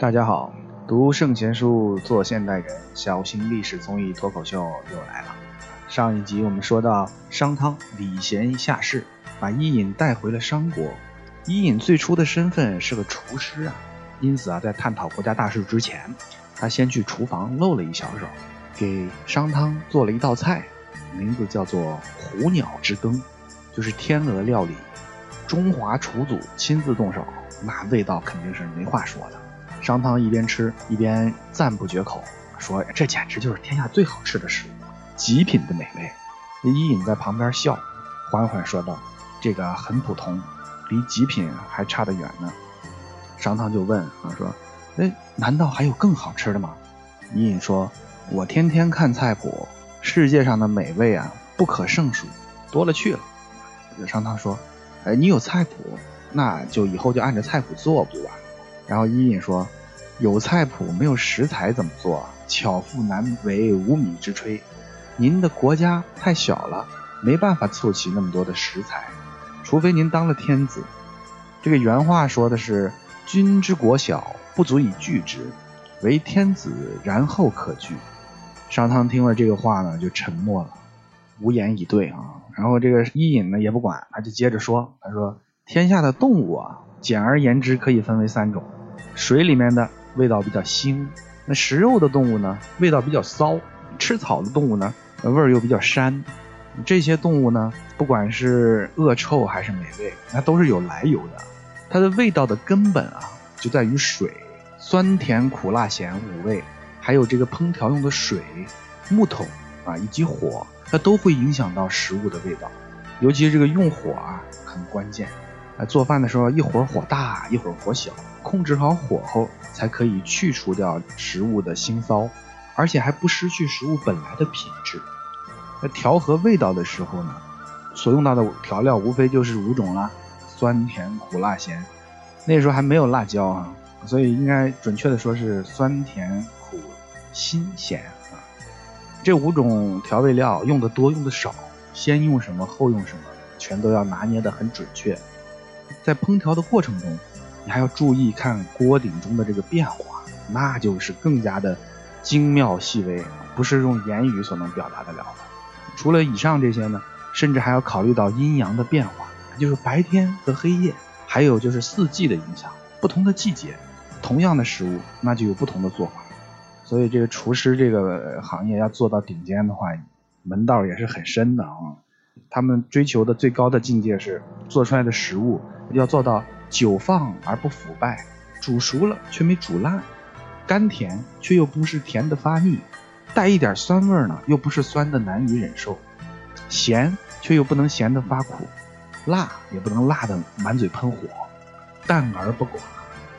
大家好，读圣贤书，做现代人，小型历史综艺脱口秀又来了。上一集我们说到商汤礼贤下士，把伊尹带回了商国。伊尹最初的身份是个厨师啊，因此啊，在探讨国家大事之前，他先去厨房露了一小手，给商汤做了一道菜，名字叫做虎鸟之羹，就是天鹅料理。中华厨祖亲自动手，那味道肯定是没话说的。商汤一边吃一边赞不绝口，说：“这简直就是天下最好吃的食物，极品的美味。”伊尹在旁边笑，缓缓说道：“这个很普通，离极品还差得远呢。”商汤就问：“啊，说，哎，难道还有更好吃的吗？”伊尹说：“我天天看菜谱，世界上的美味啊，不可胜数，多了去了。”商汤说：“哎，你有菜谱，那就以后就按着菜谱做不完？”然后伊尹说：“有菜谱没有食材怎么做？巧妇难为无米之炊。您的国家太小了，没办法凑齐那么多的食材，除非您当了天子。这个原话说的是：君之国小，不足以拒之；为天子，然后可拒。”商汤听了这个话呢，就沉默了，无言以对啊。然后这个伊尹呢也不管，他就接着说：“他说天下的动物啊，简而言之可以分为三种。”水里面的味道比较腥，那食肉的动物呢，味道比较骚；吃草的动物呢，味儿又比较膻。这些动物呢，不管是恶臭还是美味，那都是有来由的。它的味道的根本啊，就在于水，酸甜苦辣咸五味，还有这个烹调用的水、木头啊以及火，它都会影响到食物的味道。尤其这个用火啊，很关键。做饭的时候，一会儿火大，一会儿火小，控制好火候，才可以去除掉食物的腥骚，而且还不失去食物本来的品质。在调和味道的时候呢，所用到的调料无非就是五种啦：酸甜苦辣咸。那时候还没有辣椒啊，所以应该准确的说是酸甜苦辛咸啊。这五种调味料用的多用的少，先用什么后用什么，全都要拿捏的很准确。在烹调的过程中，你还要注意看锅顶中的这个变化，那就是更加的精妙细微，不是用言语所能表达得了的。除了以上这些呢，甚至还要考虑到阴阳的变化，就是白天和黑夜，还有就是四季的影响。不同的季节，同样的食物，那就有不同的做法。所以这个厨师这个行业要做到顶尖的话，门道也是很深的啊。他们追求的最高的境界是做出来的食物。要做到久放而不腐败，煮熟了却没煮烂，甘甜却又不是甜的发腻，带一点酸味呢，又不是酸的难以忍受，咸却又不能咸的发苦，辣也不能辣的满嘴喷火，淡而不寡，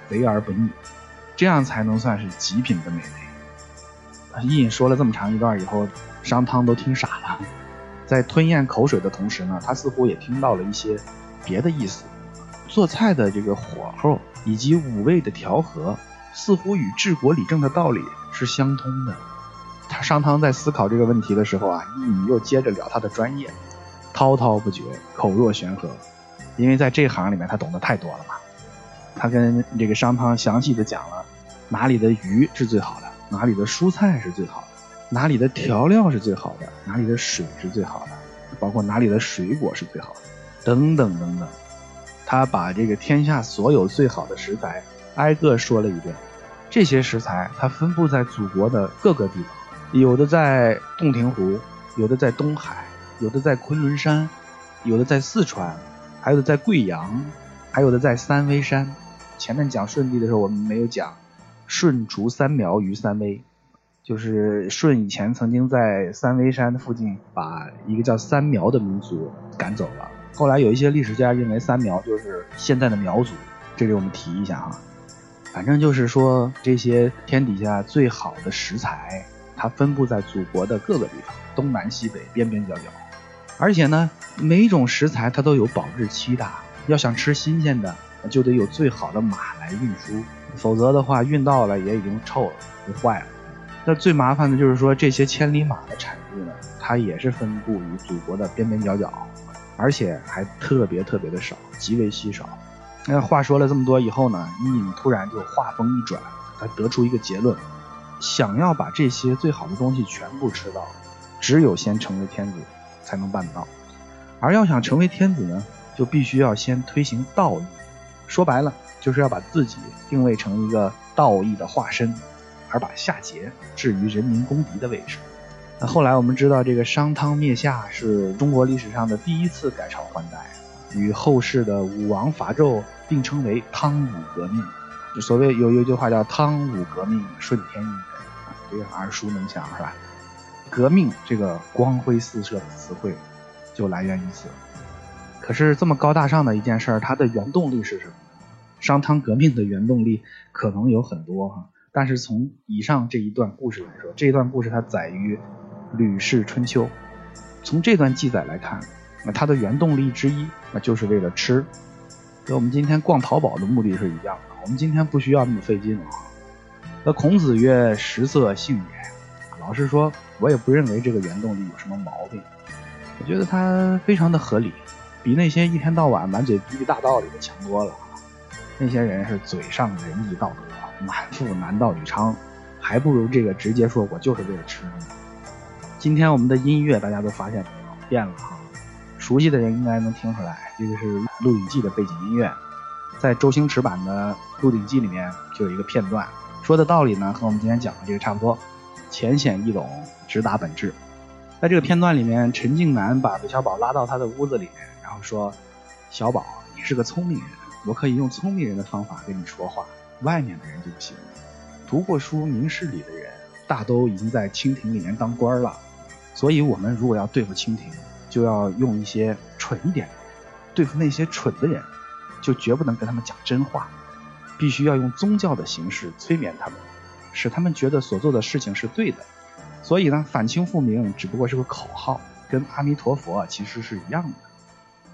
肥而不腻，这样才能算是极品的美味。伊尹说了这么长一段以后，商汤都听傻了，在吞咽口水的同时呢，他似乎也听到了一些别的意思。做菜的这个火候以及五味的调和，似乎与治国理政的道理是相通的。他商汤在思考这个问题的时候啊，伊尹又接着聊他的专业，滔滔不绝，口若悬河。因为在这行里面，他懂得太多了嘛。他跟这个商汤详细的讲了哪里的鱼是最好的，哪里的蔬菜是最好的，哪里的调料是最好的，哪里的水是最好的，包括哪里的水果是最好的，等等等等。他把这个天下所有最好的食材挨个说了一遍，这些食材它分布在祖国的各个地方，有的在洞庭湖，有的在东海，有的在昆仑山，有的在四川，还有的在贵阳，还有的在三危山。前面讲舜帝的时候，我们没有讲，舜除三苗于三危，就是舜以前曾经在三危山附近把一个叫三苗的民族赶走了。后来有一些历史家认为三苗就是现在的苗族，这里我们提一下哈。反正就是说这些天底下最好的食材，它分布在祖国的各个地方，东南西北，边边角角。而且呢，每一种食材它都有保质期的，要想吃新鲜的，就得有最好的马来运输，否则的话运到了也已经臭了，就坏了。那最麻烦的就是说这些千里马的产地呢，它也是分布于祖国的边边角角。而且还特别特别的少，极为稀少。那话说了这么多以后呢，伊尹突然就话锋一转，他得出一个结论：想要把这些最好的东西全部吃到，只有先成为天子才能办到。而要想成为天子呢，就必须要先推行道义。说白了，就是要把自己定位成一个道义的化身，而把夏桀置于人民公敌的位置。那后来我们知道，这个商汤灭夏是中国历史上的第一次改朝换代，与后世的武王伐纣并称为汤武革命。就所谓有有一句话叫“汤武革命，顺天应人”，这个耳熟能详是吧？革命这个光辉四射的词汇，就来源于此。可是这么高大上的一件事儿，它的原动力是什么？商汤革命的原动力可能有很多哈，但是从以上这一段故事来说，这一段故事它载于。《吕氏春秋》，从这段记载来看，那它的原动力之一，那就是为了吃，跟我们今天逛淘宝的目的是一样的。我们今天不需要那么费劲了。那孔子曰：“食色，性也。”老实说，我也不认为这个原动力有什么毛病。我觉得它非常的合理，比那些一天到晚满嘴逼逼大道理的强多了。那些人是嘴上仁义道德，满腹男盗女娼，还不如这个直接说我就是为了吃呢。今天我们的音乐大家都发现没有变了哈，熟悉的人应该能听出来，这个是《鹿鼎记》的背景音乐，在周星驰版的《鹿鼎记》里面就有一个片段，说的道理呢和我们今天讲的这个差不多，浅显易懂，直达本质。在这个片段里面，陈近南把韦小宝拉到他的屋子里面，然后说：“小宝，你是个聪明人，我可以用聪明人的方法跟你说话，外面的人就不行。读过书、明事理的人，大都已经在清廷里面当官了。”所以，我们如果要对付清廷，就要用一些蠢一点的；对付那些蠢的人，就绝不能跟他们讲真话，必须要用宗教的形式催眠他们，使他们觉得所做的事情是对的。所以呢，反清复明只不过是个口号，跟阿弥陀佛其实是一样的。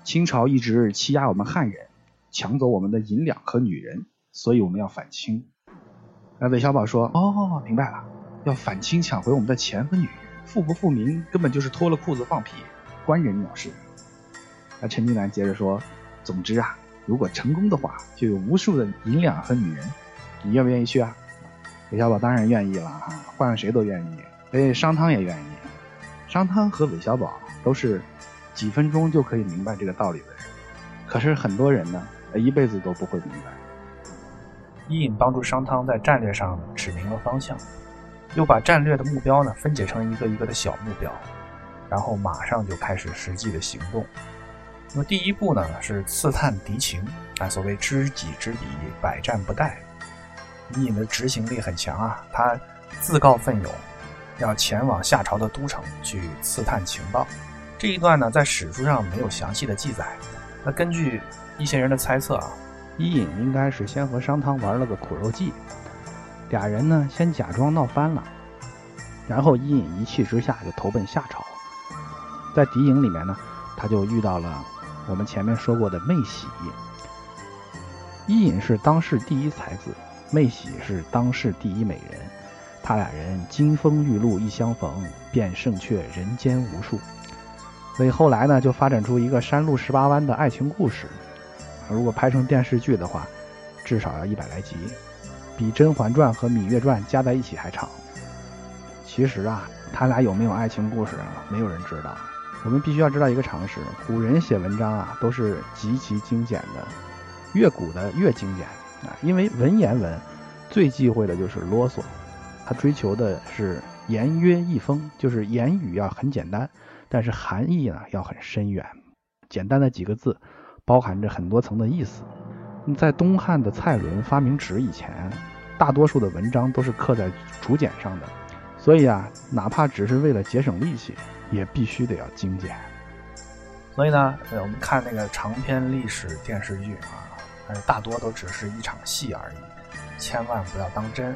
清朝一直欺压我们汉人，抢走我们的银两和女人，所以我们要反清。那韦小宝说：“哦，明白了，要反清抢回我们的钱和女人。”富不富民，根本就是脱了裤子放屁，关人鸟事。那陈近南接着说：“总之啊，如果成功的话，就有无数的银两和女人，你愿不愿意去啊？”韦小宝当然愿意了哈，换了谁都愿意。哎，商汤也愿意。商汤和韦小宝都是几分钟就可以明白这个道理的人，可是很多人呢，一辈子都不会明白。伊尹帮助商汤在战略上指明了方向。又把战略的目标呢分解成一个一个的小目标，然后马上就开始实际的行动。那么第一步呢是刺探敌情啊，所谓知己知彼，百战不殆。伊尹的执行力很强啊，他自告奋勇要前往夏朝的都城去刺探情报。这一段呢在史书上没有详细的记载，那根据一些人的猜测啊，伊尹应该是先和商汤玩了个苦肉计。俩人呢，先假装闹翻了，然后伊尹一气之下就投奔夏朝。在敌营里面呢，他就遇到了我们前面说过的妹喜。伊尹是当世第一才子，妹喜是当世第一美人。他俩人金风玉露一相逢，便胜却人间无数。所以后来呢，就发展出一个山路十八弯的爱情故事。如果拍成电视剧的话，至少要一百来集。比《甄嬛传》和《芈月传》加在一起还长。其实啊，他俩有没有爱情故事啊？没有人知道。我们必须要知道一个常识：古人写文章啊，都是极其精简的，越古的越精简啊。因为文言文最忌讳的就是啰嗦，他追求的是言约意丰，就是言语要很简单，但是含义呢要很深远。简单的几个字，包含着很多层的意思。在东汉的蔡伦发明纸以前，大多数的文章都是刻在竹简上的，所以啊，哪怕只是为了节省力气，也必须得要精简。所以呢，我们看那个长篇历史电视剧啊，大多都只是一场戏而已，千万不要当真。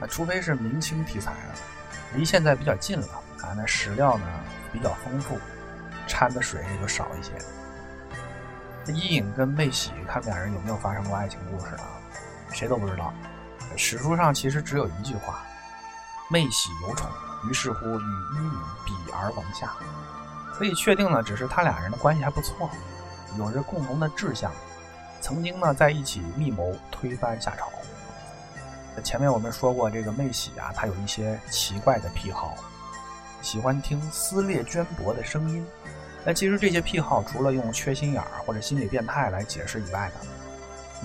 啊，除非是明清题材的，离现在比较近了啊，那史料呢比较丰富，掺的水也就少一些。伊尹跟妹喜他们俩人有没有发生过爱情故事呢？谁都不知道。史书上其实只有一句话：“妹喜有宠，于是乎与伊尹比而亡下。”可以确定呢，只是他俩人的关系还不错，有着共同的志向，曾经呢在一起密谋推翻夏朝。前面我们说过，这个妹喜啊，她有一些奇怪的癖好，喜欢听撕裂绢帛的声音。那其实这些癖好，除了用缺心眼儿或者心理变态来解释以外呢，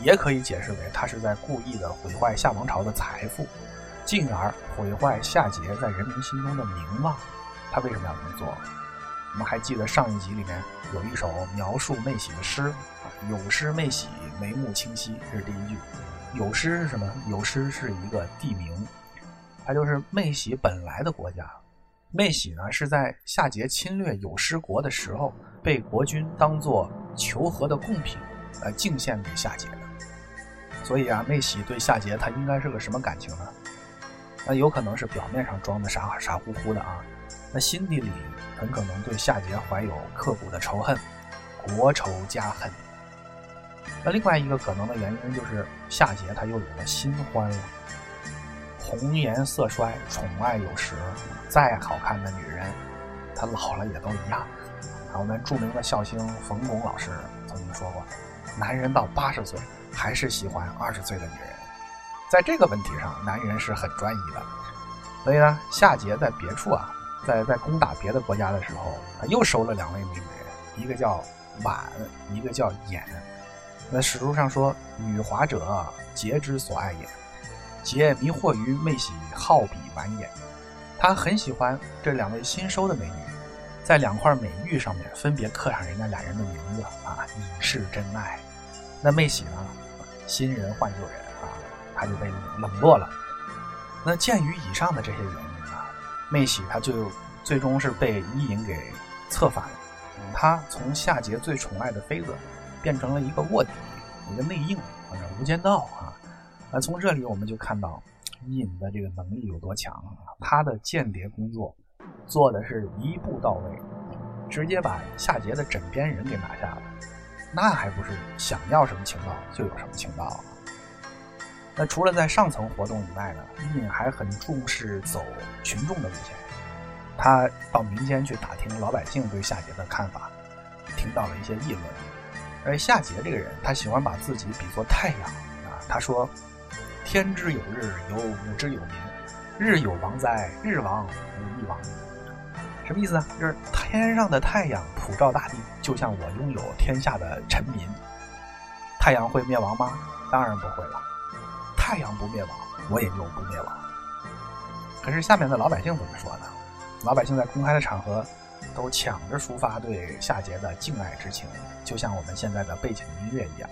也可以解释为他是在故意的毁坏夏王朝的财富，进而毁坏夏桀在人民心中的名望。他为什么要这么做？我们还记得上一集里面有一首描述妹喜的诗啊，有诗妹喜，眉目清晰，这是第一句。有诗是什么？有诗是一个地名，它就是妹喜本来的国家。妹喜呢是在夏桀侵略有失国的时候，被国君当做求和的贡品，呃，敬献给夏桀的。所以啊，妹喜对夏桀他应该是个什么感情呢？那有可能是表面上装的傻傻乎乎的啊，那心底里很可能对夏桀怀有刻骨的仇恨，国仇家恨。那另外一个可能的原因就是夏桀他又有了新欢了。红颜色衰，宠爱有时，再好看的女人，她老了也都一样。我们著名的笑星冯巩老师曾经说过，男人到八十岁还是喜欢二十岁的女人。在这个问题上，男人是很专一的。所以呢，夏桀在别处啊，在在攻打别的国家的时候，他又收了两位名人，一个叫婉，一个叫颜。那史书上说：“女华者，桀之所爱也。”桀迷惑于妹喜好比婉眼，他很喜欢这两位新收的美女，在两块美玉上面分别刻上人家俩人的名字啊，以示真爱。那妹喜呢，新人换旧人啊，他就被冷落了。那鉴于以上的这些原因啊，妹喜他就最终是被伊尹给策反了。他从夏桀最宠爱的妃子。变成了一个卧底，一个内应，或者无间道啊。那从这里我们就看到尹的这个能力有多强啊！他的间谍工作做的是一步到位，直接把夏桀的枕边人给拿下了。那还不是想要什么情报就有什么情报啊？那除了在上层活动以外呢，尹还很重视走群众的路线。他到民间去打听老百姓对夏桀的看法，听到了一些议论。而夏桀这个人，他喜欢把自己比作太阳啊。他说：“天之有日，有吾之有民。日有亡哉？日亡，吾亦亡。”什么意思呢？就是天上的太阳普照大地，就像我拥有天下的臣民。太阳会灭亡吗？当然不会了。太阳不灭亡，我也就不灭亡。可是下面的老百姓怎么说呢？老百姓在公开的场合。都抢着抒发对夏桀的敬爱之情，就像我们现在的背景音乐一样。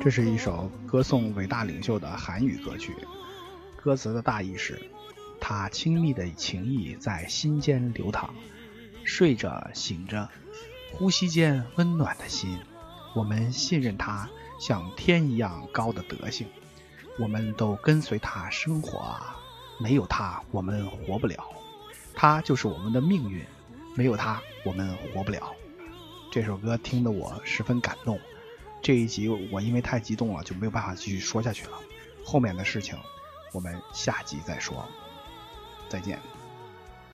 这是一首歌颂伟大领袖的韩语歌曲，歌词的大意是：他亲密的情谊在心间流淌。睡着醒着，呼吸间温暖的心，我们信任他像天一样高的德性，我们都跟随他生活啊，没有他我们活不了，他就是我们的命运，没有他我们活不了。这首歌听得我十分感动，这一集我因为太激动了就没有办法继续说下去了，后面的事情我们下集再说，再见。